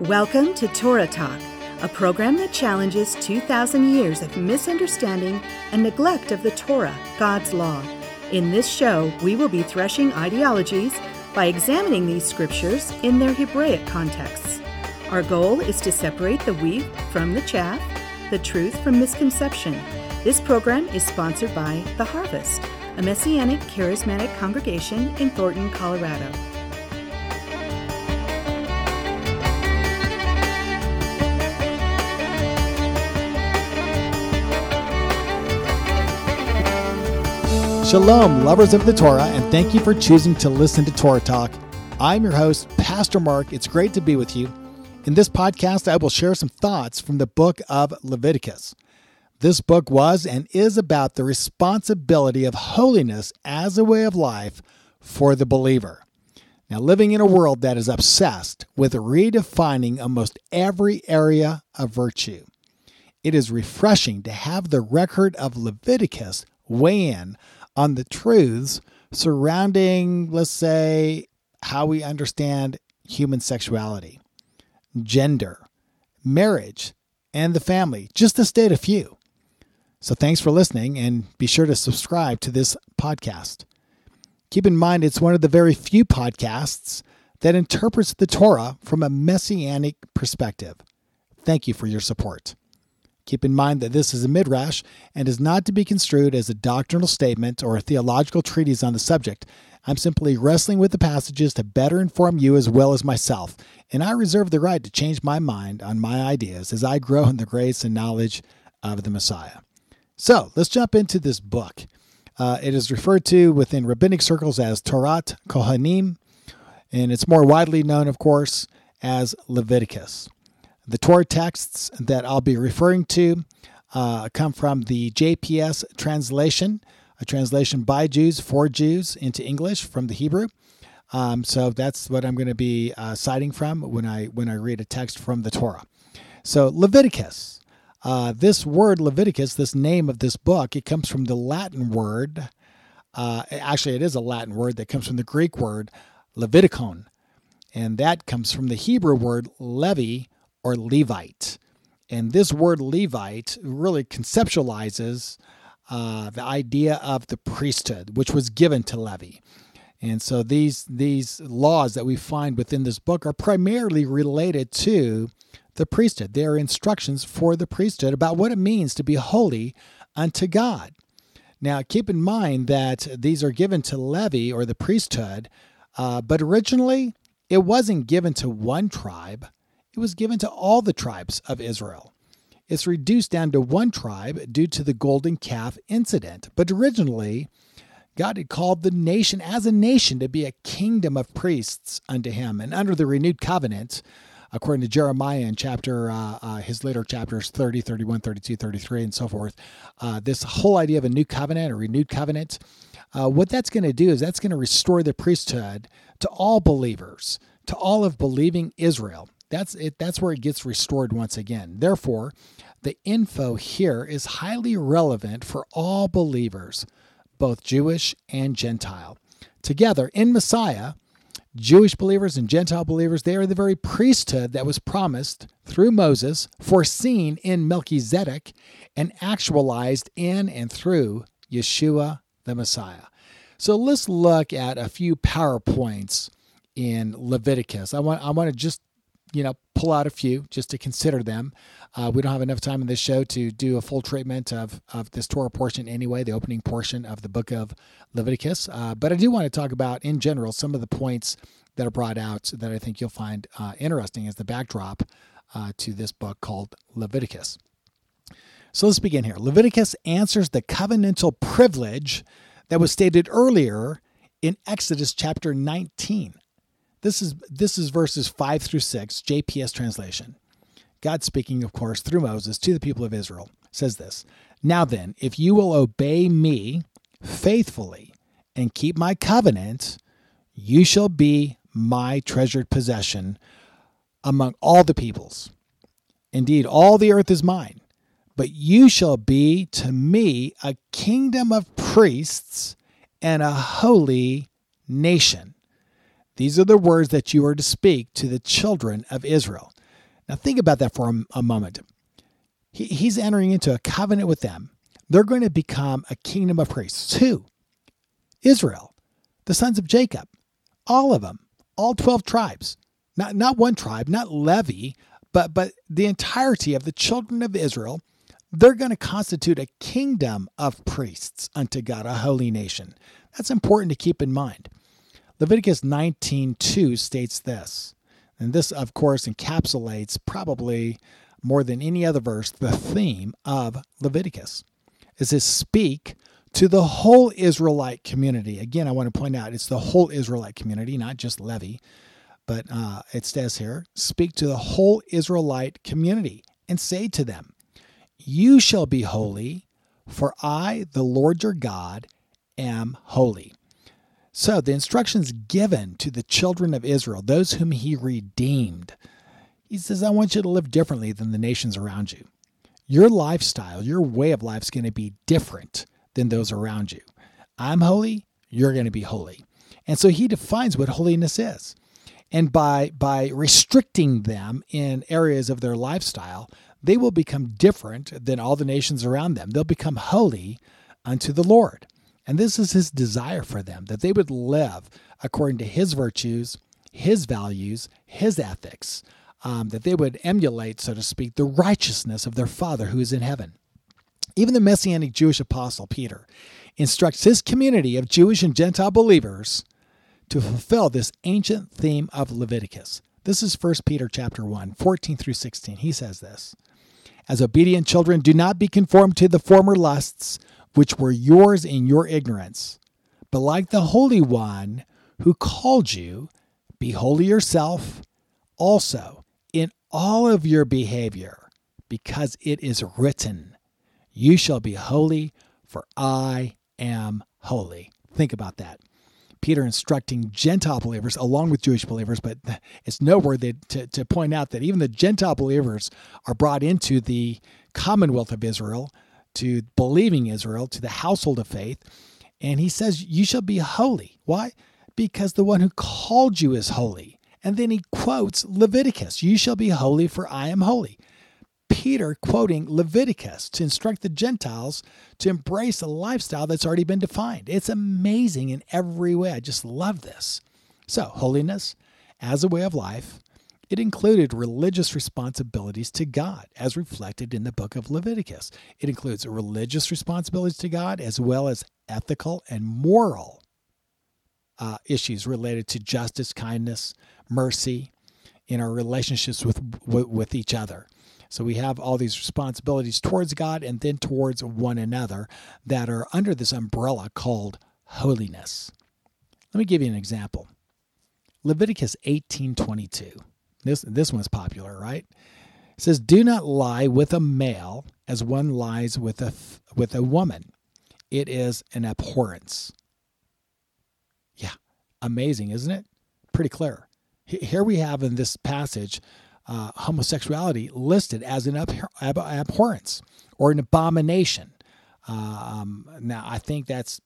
Welcome to Torah Talk, a program that challenges 2,000 years of misunderstanding and neglect of the Torah, God's law. In this show, we will be threshing ideologies by examining these scriptures in their Hebraic contexts. Our goal is to separate the wheat from the chaff, the truth from misconception. This program is sponsored by The Harvest, a Messianic charismatic congregation in Thornton, Colorado. Shalom, lovers of the Torah, and thank you for choosing to listen to Torah Talk. I'm your host, Pastor Mark. It's great to be with you. In this podcast, I will share some thoughts from the book of Leviticus. This book was and is about the responsibility of holiness as a way of life for the believer. Now, living in a world that is obsessed with redefining almost every area of virtue, it is refreshing to have the record of Leviticus weigh in on the truths surrounding, let's say, how we understand human sexuality, gender, marriage, and the family, just to state a few. So thanks for listening and be sure to subscribe to this podcast. Keep in mind, it's one of the very few podcasts that interprets the Torah from a messianic perspective. Thank you for your support. Keep in mind that this is a midrash and is not to be construed as a doctrinal statement or a theological treatise on the subject. I'm simply wrestling with the passages to better inform you as well as myself, and I reserve the right to change my mind on my ideas as I grow in the grace and knowledge of the Messiah. So let's jump into this book. Uh, it is referred to within rabbinic circles as Torat Kohanim, and it's more widely known, of course, as Leviticus. The Torah texts that I'll be referring to uh, come from the JPS translation, a translation by Jews for Jews into English from the Hebrew. Um, so that's what I'm going to be uh, citing from when I when I read a text from the Torah. So Leviticus, uh, this word Leviticus, this name of this book, it comes from the Latin word. Uh, actually, it is a Latin word that comes from the Greek word Leviticon, and that comes from the Hebrew word Levi, or Levite. And this word Levite really conceptualizes uh, the idea of the priesthood, which was given to Levi. And so these these laws that we find within this book are primarily related to the priesthood. They are instructions for the priesthood about what it means to be holy unto God. Now, keep in mind that these are given to Levi or the priesthood, uh, but originally it wasn't given to one tribe, it was given to all the tribes of Israel. It's reduced down to one tribe due to the golden calf incident, but originally, God had called the nation as a nation to be a kingdom of priests unto him. And under the renewed covenant, according to Jeremiah in chapter, uh, uh, his later chapters 30, 31, 32, 33, and so forth, uh, this whole idea of a new covenant, a renewed covenant, uh, what that's going to do is that's going to restore the priesthood to all believers, to all of believing Israel. That's it. That's where it gets restored once again. Therefore, the info here is highly relevant for all believers, both Jewish and Gentile. Together in Messiah, Jewish believers and Gentile believers, they are the very priesthood that was promised through Moses, foreseen in Melchizedek, and actualized in and through Yeshua the Messiah. So let's look at a few PowerPoints in Leviticus. I want I want to just you know, pull out a few just to consider them. Uh, we don't have enough time in this show to do a full treatment of, of this Torah portion anyway, the opening portion of the book of Leviticus. Uh, but I do want to talk about, in general, some of the points that are brought out that I think you'll find uh, interesting as the backdrop uh, to this book called Leviticus. So let's begin here. Leviticus answers the covenantal privilege that was stated earlier in Exodus chapter 19. This is this is verses 5 through 6, JPS translation. God speaking, of course, through Moses to the people of Israel, says this Now then, if you will obey me faithfully and keep my covenant, you shall be my treasured possession among all the peoples. Indeed, all the earth is mine, but you shall be to me a kingdom of priests and a holy nation. These are the words that you are to speak to the children of Israel. Now, think about that for a, a moment. He, he's entering into a covenant with them. They're going to become a kingdom of priests. Who? Israel, the sons of Jacob, all of them, all 12 tribes. Not, not one tribe, not Levi, but, but the entirety of the children of Israel. They're going to constitute a kingdom of priests unto God, a holy nation. That's important to keep in mind. Leviticus 19:2 states this. And this of course encapsulates probably more than any other verse the theme of Leviticus. It says speak to the whole Israelite community. Again, I want to point out it's the whole Israelite community, not just Levi, but uh, it says here speak to the whole Israelite community and say to them, You shall be holy, for I, the Lord your God, am holy. So the instructions given to the children of Israel, those whom he redeemed, he says, I want you to live differently than the nations around you. Your lifestyle, your way of life is going to be different than those around you. I'm holy, you're going to be holy. And so he defines what holiness is. And by by restricting them in areas of their lifestyle, they will become different than all the nations around them. They'll become holy unto the Lord. And this is his desire for them that they would live according to his virtues, his values, his ethics, um, that they would emulate, so to speak, the righteousness of their Father who is in heaven. Even the Messianic Jewish apostle Peter instructs his community of Jewish and Gentile believers to fulfill this ancient theme of Leviticus. This is 1 Peter chapter 1, 14 through 16. He says this As obedient children, do not be conformed to the former lusts which were yours in your ignorance. But like the Holy One who called you, be holy yourself also in all of your behavior, because it is written, You shall be holy, for I am holy. Think about that. Peter instructing Gentile believers along with Jewish believers, but it's noteworthy to, to point out that even the Gentile believers are brought into the commonwealth of Israel to believing Israel, to the household of faith. And he says, You shall be holy. Why? Because the one who called you is holy. And then he quotes Leviticus You shall be holy, for I am holy. Peter quoting Leviticus to instruct the Gentiles to embrace a lifestyle that's already been defined. It's amazing in every way. I just love this. So, holiness as a way of life, it included religious responsibilities to God, as reflected in the book of Leviticus. It includes religious responsibilities to God as well as ethical and moral uh, issues related to justice, kindness, mercy in our relationships with, with, with each other. So we have all these responsibilities towards God and then towards one another that are under this umbrella called holiness. Let me give you an example. Leviticus 18:22. This this one's popular, right? It says, "Do not lie with a male as one lies with a with a woman. It is an abhorrence." Yeah, amazing, isn't it? Pretty clear. Here we have in this passage uh, homosexuality listed as an ab- abhorrence or an abomination. Uh, um, now, I think that's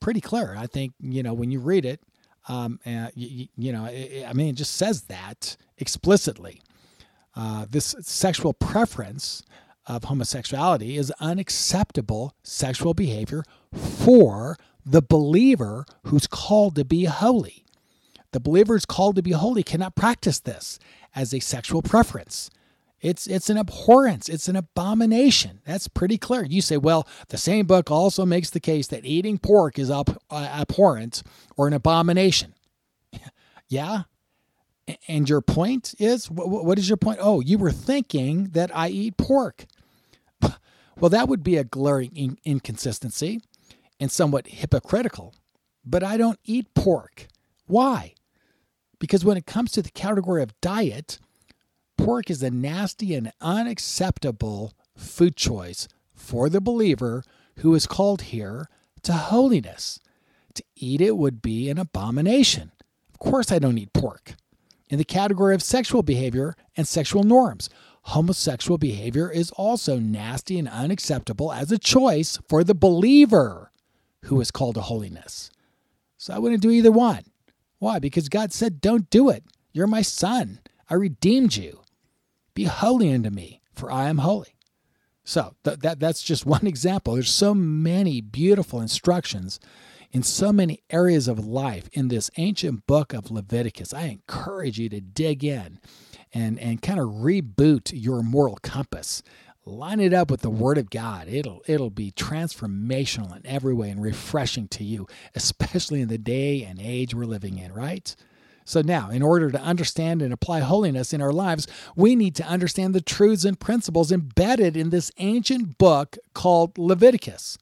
pretty clear. I think you know when you read it, um, and you, you know, it, I mean, it just says that explicitly. Uh, this sexual preference of homosexuality is unacceptable sexual behavior for the believer who's called to be holy. The believer is called to be holy cannot practice this as a sexual preference. It's it's an abhorrence. It's an abomination. That's pretty clear. You say, well, the same book also makes the case that eating pork is up, uh, abhorrent or an abomination. yeah. And your point is, what is your point? Oh, you were thinking that I eat pork. Well, that would be a glaring inconsistency and somewhat hypocritical. But I don't eat pork. Why? Because when it comes to the category of diet, pork is a nasty and unacceptable food choice for the believer who is called here to holiness. To eat it would be an abomination. Of course, I don't eat pork. In the category of sexual behavior and sexual norms, homosexual behavior is also nasty and unacceptable as a choice for the believer who is called to holiness. So I wouldn't do either one. Why? Because God said, Don't do it. You're my son. I redeemed you. Be holy unto me, for I am holy. So th- that, that's just one example. There's so many beautiful instructions in so many areas of life in this ancient book of Leviticus. I encourage you to dig in and, and kind of reboot your moral compass. Line it up with the Word of God. It'll it'll be transformational in every way and refreshing to you, especially in the day and age we're living in, right? So now, in order to understand and apply holiness in our lives, we need to understand the truths and principles embedded in this ancient book called Leviticus.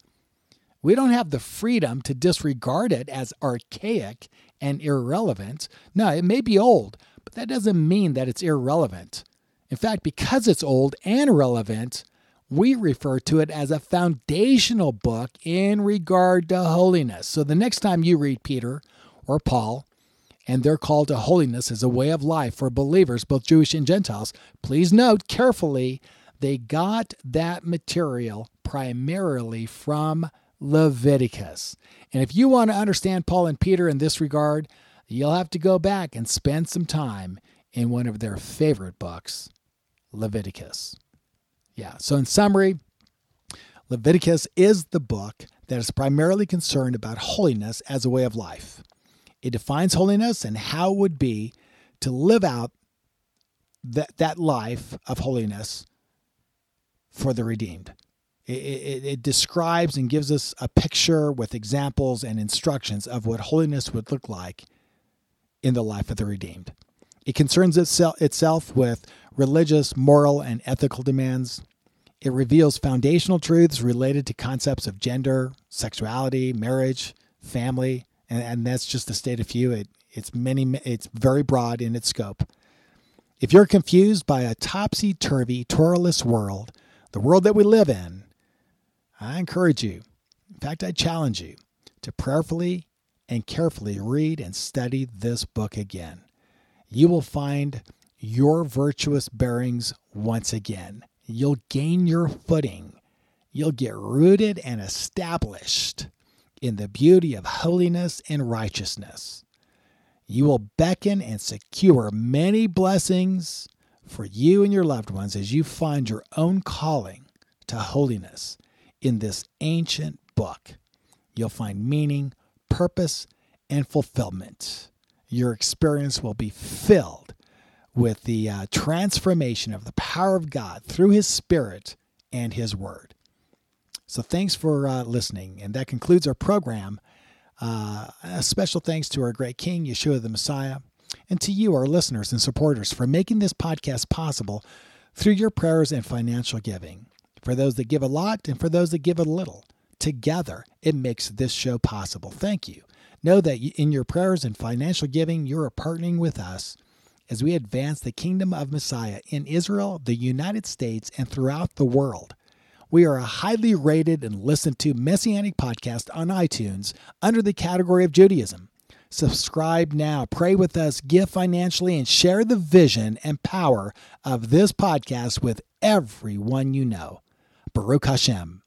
We don't have the freedom to disregard it as archaic and irrelevant. No, it may be old, but that doesn't mean that it's irrelevant. In fact, because it's old and relevant, we refer to it as a foundational book in regard to holiness. So the next time you read Peter or Paul and their call to holiness as a way of life for believers, both Jewish and Gentiles, please note carefully they got that material primarily from Leviticus. And if you want to understand Paul and Peter in this regard, you'll have to go back and spend some time in one of their favorite books, Leviticus. Yeah, so in summary, Leviticus is the book that is primarily concerned about holiness as a way of life. It defines holiness and how it would be to live out that, that life of holiness for the redeemed. It, it, it, describes and gives us a picture with examples and instructions of what holiness would look like in the life of the redeemed. It concerns itself, itself with religious, moral, and ethical demands. It reveals foundational truths related to concepts of gender, sexuality, marriage, family, and, and that's just to state a few. It, it's many. It's very broad in its scope. If you're confused by a topsy-turvy, Torahless world, the world that we live in, I encourage you, in fact, I challenge you to prayerfully and carefully read and study this book again. You will find your virtuous bearings once again. You'll gain your footing. You'll get rooted and established in the beauty of holiness and righteousness. You will beckon and secure many blessings for you and your loved ones as you find your own calling to holiness in this ancient book, you'll find meaning, purpose, and fulfillment. Your experience will be filled with the uh, transformation of the power of God through His Spirit and His Word. So, thanks for uh, listening. And that concludes our program. Uh, a special thanks to our great King, Yeshua the Messiah, and to you, our listeners and supporters, for making this podcast possible through your prayers and financial giving for those that give a lot and for those that give a little. Together, it makes this show possible. Thank you. Know that in your prayers and financial giving, you are partnering with us as we advance the kingdom of Messiah in Israel, the United States, and throughout the world. We are a highly rated and listened to messianic podcast on iTunes under the category of Judaism. Subscribe now, pray with us, give financially, and share the vision and power of this podcast with everyone you know. Baruch Hashem.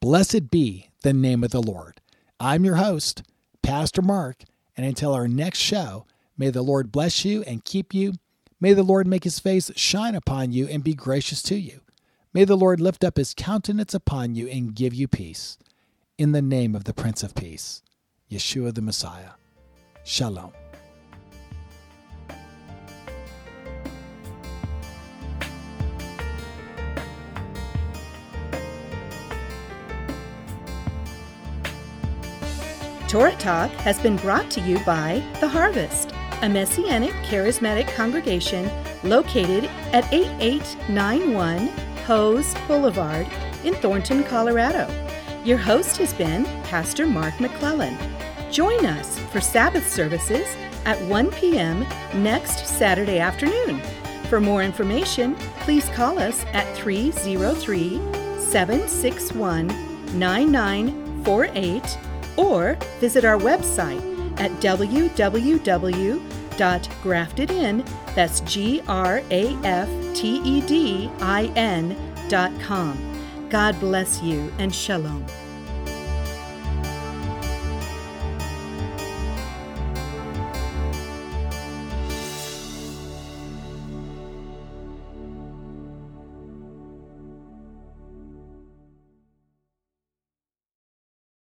Blessed be the name of the Lord. I'm your host, Pastor Mark, and until our next show, may the Lord bless you and keep you. May the Lord make his face shine upon you and be gracious to you. May the Lord lift up his countenance upon you and give you peace. In the name of the Prince of Peace, Yeshua the Messiah. Shalom. Torah Talk has been brought to you by The Harvest, a Messianic charismatic congregation located at 8891 Hose Boulevard in Thornton, Colorado. Your host has been Pastor Mark McClellan. Join us for Sabbath services at 1 p.m. next Saturday afternoon. For more information, please call us at 303 761 9948 or visit our website at www.graftedin, that's G R A F T E D I N dot com. God bless you and shalom.